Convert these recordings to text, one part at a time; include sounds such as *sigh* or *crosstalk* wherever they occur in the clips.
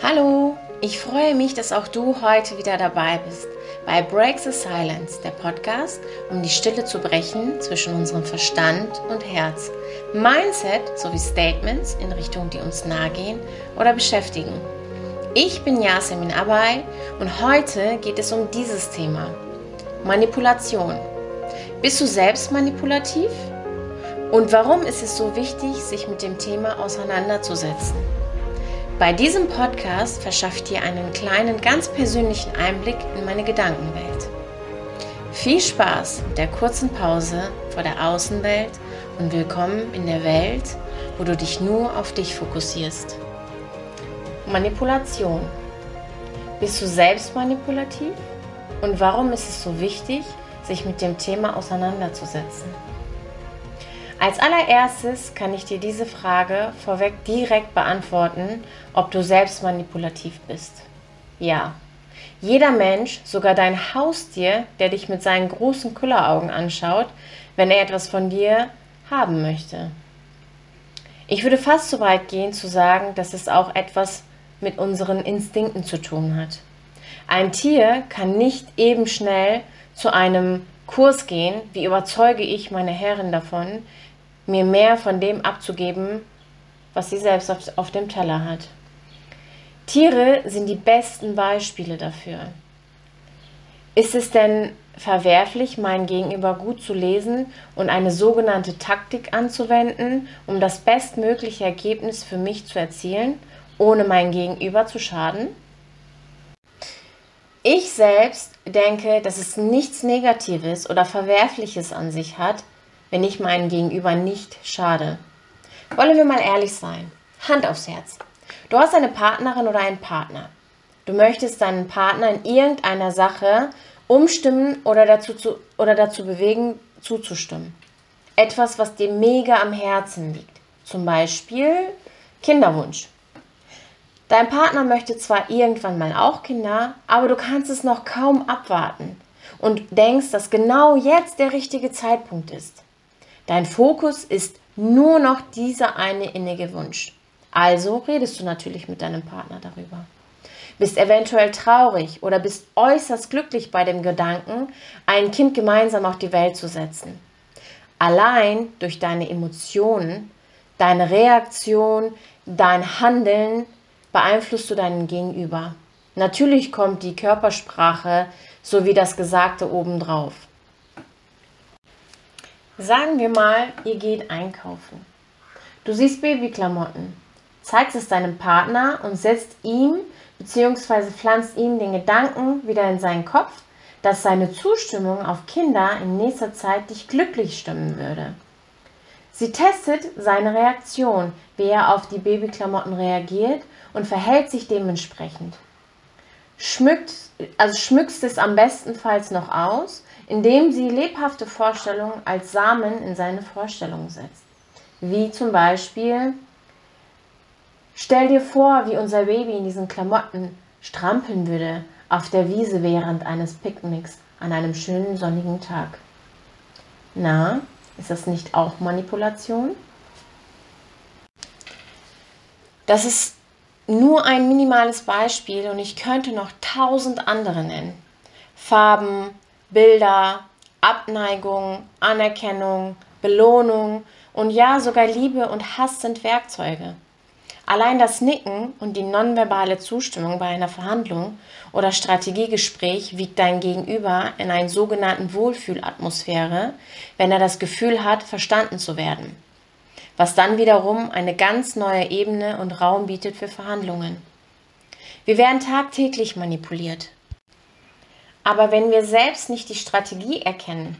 Hallo, ich freue mich, dass auch du heute wieder dabei bist bei Break the Silence, der Podcast, um die Stille zu brechen zwischen unserem Verstand und Herz, Mindset sowie Statements in Richtungen, die uns nahe gehen oder beschäftigen. Ich bin Yasemin Abay und heute geht es um dieses Thema: Manipulation. Bist du selbst manipulativ? Und warum ist es so wichtig, sich mit dem Thema auseinanderzusetzen? Bei diesem Podcast verschaffe ich dir einen kleinen, ganz persönlichen Einblick in meine Gedankenwelt. Viel Spaß mit der kurzen Pause vor der Außenwelt und willkommen in der Welt, wo du dich nur auf dich fokussierst. Manipulation. Bist du selbst manipulativ? Und warum ist es so wichtig, sich mit dem Thema auseinanderzusetzen? Als allererstes kann ich dir diese Frage vorweg direkt beantworten, ob du selbst manipulativ bist. Ja. Jeder Mensch, sogar dein Haustier, der dich mit seinen großen Kulleraugen anschaut, wenn er etwas von dir haben möchte. Ich würde fast so weit gehen zu sagen, dass es auch etwas mit unseren Instinkten zu tun hat. Ein Tier kann nicht eben schnell zu einem Kurs gehen, wie überzeuge ich meine Herrin davon, mir mehr von dem abzugeben, was sie selbst auf, auf dem Teller hat. Tiere sind die besten Beispiele dafür. Ist es denn verwerflich, mein Gegenüber gut zu lesen und eine sogenannte Taktik anzuwenden, um das bestmögliche Ergebnis für mich zu erzielen, ohne mein Gegenüber zu schaden? Ich selbst denke, dass es nichts Negatives oder Verwerfliches an sich hat, wenn ich meinem Gegenüber nicht schade. Wollen wir mal ehrlich sein. Hand aufs Herz. Du hast eine Partnerin oder einen Partner. Du möchtest deinen Partner in irgendeiner Sache umstimmen oder dazu, zu, oder dazu bewegen, zuzustimmen. Etwas, was dir mega am Herzen liegt. Zum Beispiel Kinderwunsch. Dein Partner möchte zwar irgendwann mal auch Kinder, aber du kannst es noch kaum abwarten und denkst, dass genau jetzt der richtige Zeitpunkt ist. Dein Fokus ist nur noch dieser eine innige Wunsch. Also redest du natürlich mit deinem Partner darüber. Bist eventuell traurig oder bist äußerst glücklich bei dem Gedanken, ein Kind gemeinsam auf die Welt zu setzen. Allein durch deine Emotionen, deine Reaktion, dein Handeln beeinflusst du deinen Gegenüber. Natürlich kommt die Körpersprache sowie das Gesagte obendrauf. Sagen wir mal, ihr geht einkaufen. Du siehst Babyklamotten, zeigst es deinem Partner und setzt ihm bzw. pflanzt ihm den Gedanken wieder in seinen Kopf, dass seine Zustimmung auf Kinder in nächster Zeit dich glücklich stimmen würde. Sie testet seine Reaktion, wie er auf die Babyklamotten reagiert und verhält sich dementsprechend. Schmückt, also schmückst es am bestenfalls noch aus indem sie lebhafte Vorstellungen als Samen in seine Vorstellungen setzt. Wie zum Beispiel, stell dir vor, wie unser Baby in diesen Klamotten strampeln würde auf der Wiese während eines Picknicks an einem schönen sonnigen Tag. Na, ist das nicht auch Manipulation? Das ist nur ein minimales Beispiel und ich könnte noch tausend andere nennen. Farben, Bilder, Abneigung, Anerkennung, Belohnung und ja, sogar Liebe und Hass sind Werkzeuge. Allein das Nicken und die nonverbale Zustimmung bei einer Verhandlung oder Strategiegespräch wiegt dein Gegenüber in einer sogenannten Wohlfühlatmosphäre, wenn er das Gefühl hat, verstanden zu werden, was dann wiederum eine ganz neue Ebene und Raum bietet für Verhandlungen. Wir werden tagtäglich manipuliert. Aber wenn wir selbst nicht die Strategie erkennen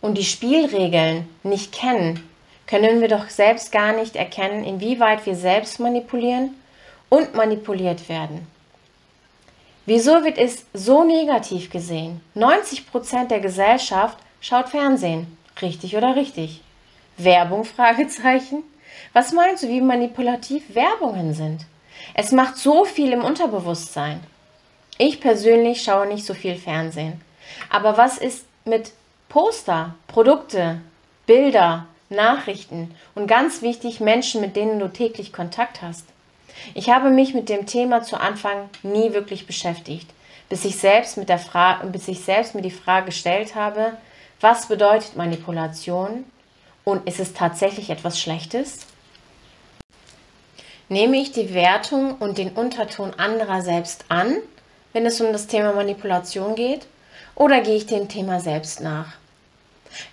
und die Spielregeln nicht kennen, können wir doch selbst gar nicht erkennen, inwieweit wir selbst manipulieren und manipuliert werden. Wieso wird es so negativ gesehen? 90% der Gesellschaft schaut Fernsehen. Richtig oder richtig? Werbung? *laughs* Fragezeichen. Was meinst du, wie manipulativ Werbungen sind? Es macht so viel im Unterbewusstsein. Ich persönlich schaue nicht so viel Fernsehen. Aber was ist mit Poster, Produkte, Bilder, Nachrichten und ganz wichtig Menschen, mit denen du täglich Kontakt hast. Ich habe mich mit dem Thema zu Anfang nie wirklich beschäftigt, bis ich selbst, mit der Fra bis ich selbst mir die Frage gestellt habe, was bedeutet Manipulation und ist es tatsächlich etwas Schlechtes? Nehme ich die Wertung und den Unterton anderer selbst an, wenn es um das Thema Manipulation geht, oder gehe ich dem Thema selbst nach?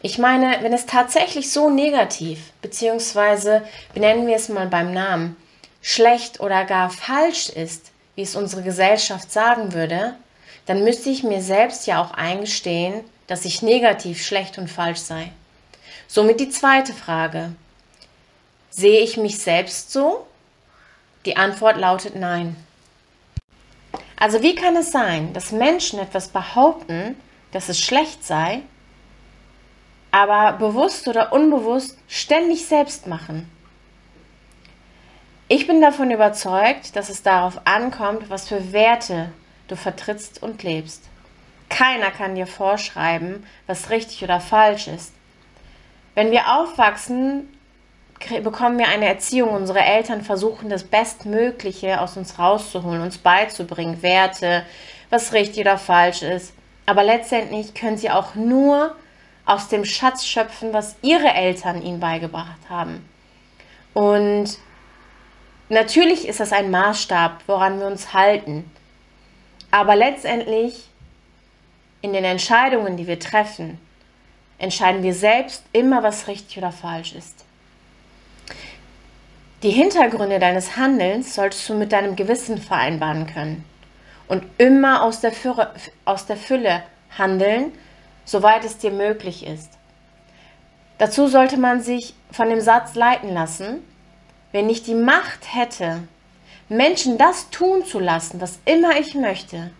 Ich meine, wenn es tatsächlich so negativ, beziehungsweise benennen wir es mal beim Namen, schlecht oder gar falsch ist, wie es unsere Gesellschaft sagen würde, dann müsste ich mir selbst ja auch eingestehen, dass ich negativ, schlecht und falsch sei. Somit die zweite Frage. Sehe ich mich selbst so? Die Antwort lautet nein. Also wie kann es sein, dass Menschen etwas behaupten, dass es schlecht sei, aber bewusst oder unbewusst ständig selbst machen? Ich bin davon überzeugt, dass es darauf ankommt, was für Werte du vertrittst und lebst. Keiner kann dir vorschreiben, was richtig oder falsch ist. Wenn wir aufwachsen, bekommen wir eine Erziehung. Unsere Eltern versuchen das Bestmögliche aus uns rauszuholen, uns beizubringen, Werte, was richtig oder falsch ist. Aber letztendlich können sie auch nur aus dem Schatz schöpfen, was ihre Eltern ihnen beigebracht haben. Und natürlich ist das ein Maßstab, woran wir uns halten. Aber letztendlich in den Entscheidungen, die wir treffen, entscheiden wir selbst immer, was richtig oder falsch ist. Die Hintergründe deines Handelns solltest du mit deinem Gewissen vereinbaren können und immer aus der, Fülle, aus der Fülle handeln, soweit es dir möglich ist. Dazu sollte man sich von dem Satz leiten lassen, wenn ich die Macht hätte, Menschen das tun zu lassen, was immer ich möchte,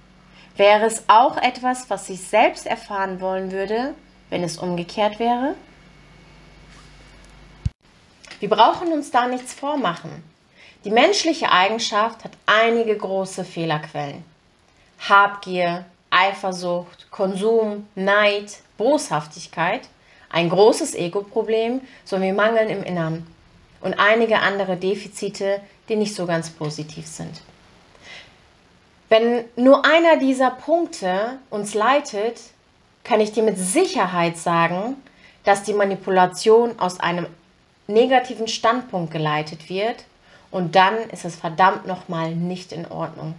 wäre es auch etwas, was ich selbst erfahren wollen würde, wenn es umgekehrt wäre? Wir brauchen uns da nichts vormachen. Die menschliche Eigenschaft hat einige große Fehlerquellen. Habgier, Eifersucht, Konsum, Neid, Boshaftigkeit, ein großes Ego-Problem sowie Mangeln im Innern und einige andere Defizite, die nicht so ganz positiv sind. Wenn nur einer dieser Punkte uns leitet, kann ich dir mit Sicherheit sagen, dass die Manipulation aus einem negativen Standpunkt geleitet wird und dann ist es verdammt nochmal nicht in Ordnung.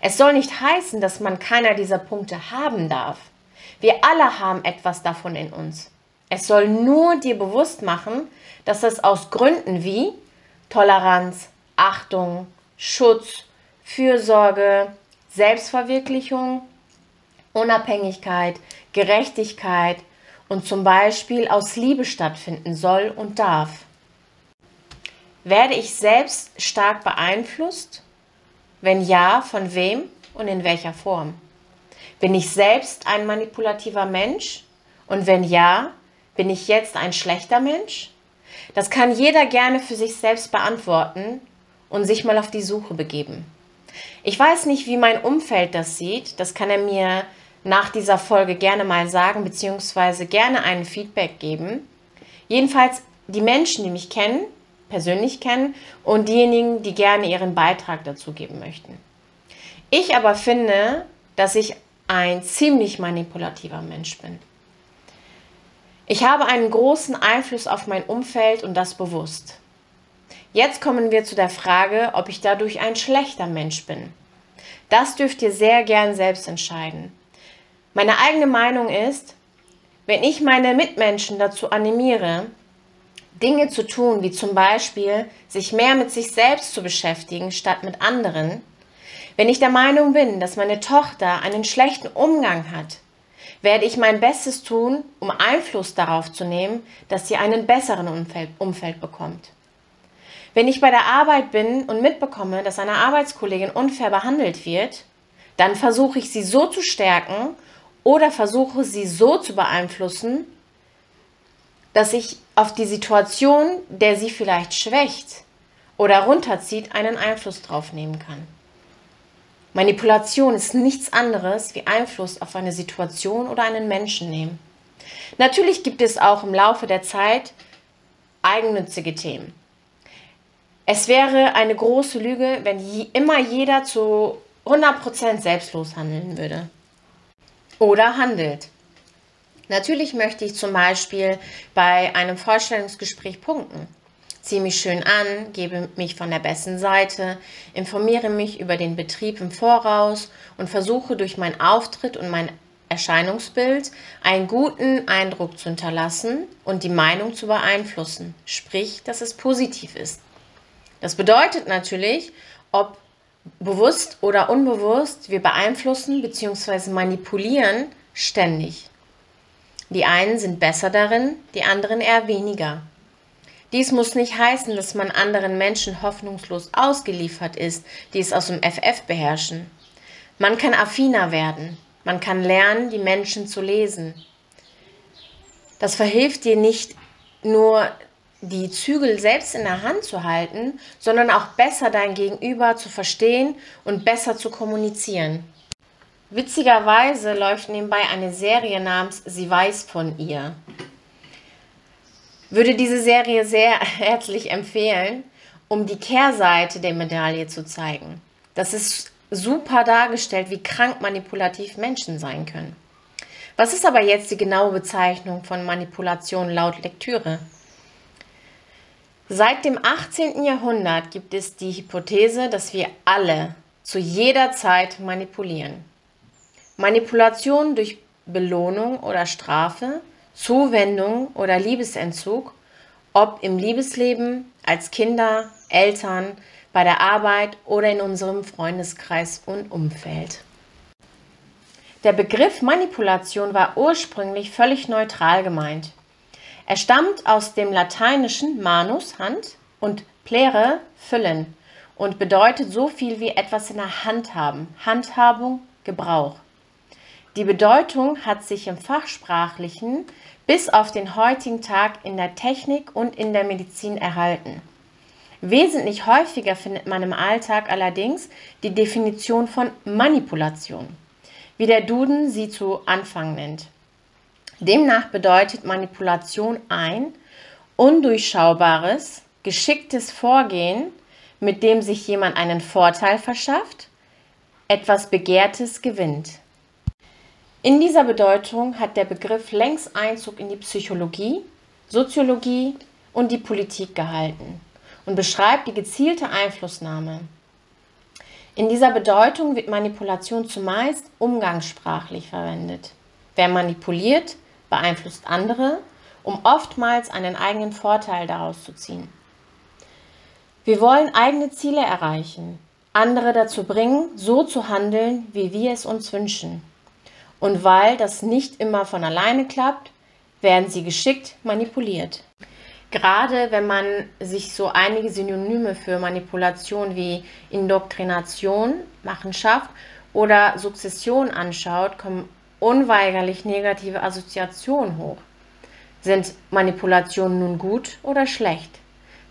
Es soll nicht heißen, dass man keiner dieser Punkte haben darf. Wir alle haben etwas davon in uns. Es soll nur dir bewusst machen, dass es aus Gründen wie Toleranz, Achtung, Schutz, Fürsorge, Selbstverwirklichung, Unabhängigkeit, Gerechtigkeit, und zum Beispiel aus Liebe stattfinden soll und darf. Werde ich selbst stark beeinflusst? Wenn ja, von wem und in welcher Form? Bin ich selbst ein manipulativer Mensch? Und wenn ja, bin ich jetzt ein schlechter Mensch? Das kann jeder gerne für sich selbst beantworten und sich mal auf die Suche begeben. Ich weiß nicht, wie mein Umfeld das sieht. Das kann er mir nach dieser Folge gerne mal sagen, beziehungsweise gerne ein Feedback geben. Jedenfalls die Menschen, die mich kennen, persönlich kennen und diejenigen, die gerne ihren Beitrag dazu geben möchten. Ich aber finde, dass ich ein ziemlich manipulativer Mensch bin. Ich habe einen großen Einfluss auf mein Umfeld und das bewusst. Jetzt kommen wir zu der Frage, ob ich dadurch ein schlechter Mensch bin. Das dürft ihr sehr gern selbst entscheiden. Meine eigene Meinung ist, wenn ich meine Mitmenschen dazu animiere, Dinge zu tun, wie zum Beispiel sich mehr mit sich selbst zu beschäftigen statt mit anderen, wenn ich der Meinung bin, dass meine Tochter einen schlechten Umgang hat, werde ich mein Bestes tun, um Einfluss darauf zu nehmen, dass sie einen besseren Umfeld, Umfeld bekommt. Wenn ich bei der Arbeit bin und mitbekomme, dass eine Arbeitskollegin unfair behandelt wird, dann versuche ich sie so zu stärken oder versuche sie so zu beeinflussen, dass ich auf die Situation, der sie vielleicht schwächt oder runterzieht, einen Einfluss drauf nehmen kann. Manipulation ist nichts anderes wie Einfluss auf eine Situation oder einen Menschen nehmen. Natürlich gibt es auch im Laufe der Zeit eigennützige Themen. Es wäre eine große Lüge, wenn je, immer jeder zu 100% selbstlos handeln würde. Oder handelt. Natürlich möchte ich zum Beispiel bei einem Vorstellungsgespräch punkten. Ziehe mich schön an, gebe mich von der besten Seite, informiere mich über den Betrieb im Voraus und versuche durch meinen Auftritt und mein Erscheinungsbild einen guten Eindruck zu hinterlassen und die Meinung zu beeinflussen, sprich, dass es positiv ist. Das bedeutet natürlich, ob bewusst oder unbewusst, wir beeinflussen bzw. manipulieren ständig. Die einen sind besser darin, die anderen eher weniger. Dies muss nicht heißen, dass man anderen Menschen hoffnungslos ausgeliefert ist, die es aus dem FF beherrschen. Man kann affiner werden, man kann lernen, die Menschen zu lesen. Das verhilft dir nicht nur die Zügel selbst in der Hand zu halten, sondern auch besser dein Gegenüber zu verstehen und besser zu kommunizieren. Witzigerweise läuft nebenbei eine Serie namens Sie weiß von ihr. Würde diese Serie sehr *laughs* herzlich empfehlen, um die Kehrseite der Medaille zu zeigen. Das ist super dargestellt, wie krank manipulativ Menschen sein können. Was ist aber jetzt die genaue Bezeichnung von Manipulation laut Lektüre? Seit dem 18. Jahrhundert gibt es die Hypothese, dass wir alle zu jeder Zeit manipulieren. Manipulation durch Belohnung oder Strafe, Zuwendung oder Liebesentzug, ob im Liebesleben, als Kinder, Eltern, bei der Arbeit oder in unserem Freundeskreis und Umfeld. Der Begriff Manipulation war ursprünglich völlig neutral gemeint. Er stammt aus dem lateinischen manus Hand und plere füllen und bedeutet so viel wie etwas in der Hand haben, Handhabung, Gebrauch. Die Bedeutung hat sich im Fachsprachlichen bis auf den heutigen Tag in der Technik und in der Medizin erhalten. Wesentlich häufiger findet man im Alltag allerdings die Definition von Manipulation, wie der Duden sie zu Anfang nennt. Demnach bedeutet Manipulation ein undurchschaubares, geschicktes Vorgehen, mit dem sich jemand einen Vorteil verschafft, etwas Begehrtes gewinnt. In dieser Bedeutung hat der Begriff längst Einzug in die Psychologie, Soziologie und die Politik gehalten und beschreibt die gezielte Einflussnahme. In dieser Bedeutung wird Manipulation zumeist umgangssprachlich verwendet. Wer manipuliert, beeinflusst andere, um oftmals einen eigenen Vorteil daraus zu ziehen. Wir wollen eigene Ziele erreichen, andere dazu bringen, so zu handeln, wie wir es uns wünschen. Und weil das nicht immer von alleine klappt, werden sie geschickt manipuliert. Gerade wenn man sich so einige Synonyme für Manipulation wie Indoktrination, Machenschaft oder Sukzession anschaut, kommen unweigerlich negative Assoziationen hoch. Sind Manipulationen nun gut oder schlecht?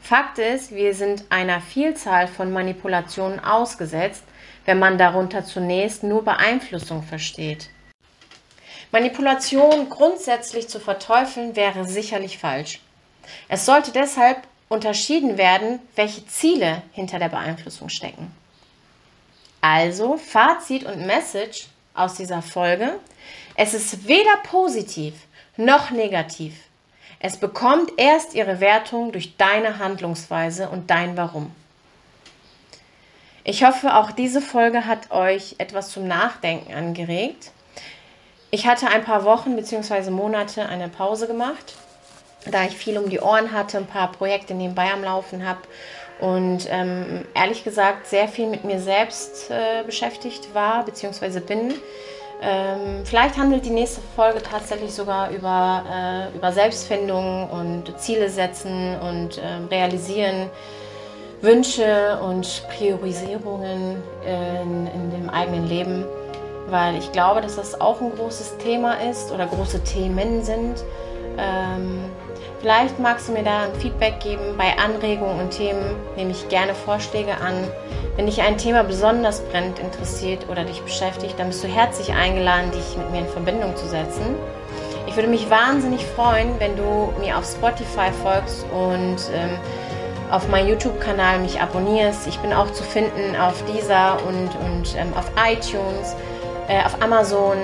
Fakt ist, wir sind einer Vielzahl von Manipulationen ausgesetzt, wenn man darunter zunächst nur Beeinflussung versteht. Manipulation grundsätzlich zu verteufeln wäre sicherlich falsch. Es sollte deshalb unterschieden werden, welche Ziele hinter der Beeinflussung stecken. Also Fazit und Message aus dieser Folge. Es ist weder positiv noch negativ. Es bekommt erst ihre Wertung durch deine Handlungsweise und dein Warum. Ich hoffe, auch diese Folge hat euch etwas zum Nachdenken angeregt. Ich hatte ein paar Wochen bzw. Monate eine Pause gemacht, da ich viel um die Ohren hatte, ein paar Projekte nebenbei am Laufen habe und ähm, ehrlich gesagt sehr viel mit mir selbst äh, beschäftigt war bzw. bin. Ähm, vielleicht handelt die nächste Folge tatsächlich sogar über, äh, über Selbstfindung und Ziele setzen und äh, realisieren, Wünsche und Priorisierungen in, in dem eigenen Leben, weil ich glaube, dass das auch ein großes Thema ist oder große Themen sind. Ähm, Vielleicht magst du mir da ein Feedback geben. Bei Anregungen und Themen nehme ich gerne Vorschläge an. Wenn dich ein Thema besonders brennend interessiert oder dich beschäftigt, dann bist du herzlich eingeladen, dich mit mir in Verbindung zu setzen. Ich würde mich wahnsinnig freuen, wenn du mir auf Spotify folgst und ähm, auf meinem YouTube-Kanal mich abonnierst. Ich bin auch zu finden auf dieser und, und ähm, auf iTunes, äh, auf Amazon.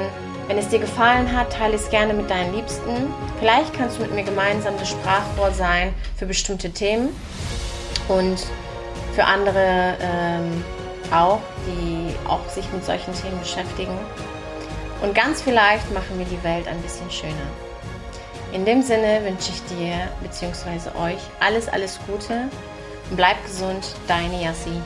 Wenn es dir gefallen hat, teile es gerne mit deinen Liebsten. Vielleicht kannst du mit mir gemeinsam das Sprachrohr sein für bestimmte Themen und für andere ähm, auch, die auch sich mit solchen Themen beschäftigen. Und ganz vielleicht machen wir die Welt ein bisschen schöner. In dem Sinne wünsche ich dir bzw. euch alles, alles Gute und bleib gesund, deine Yassi.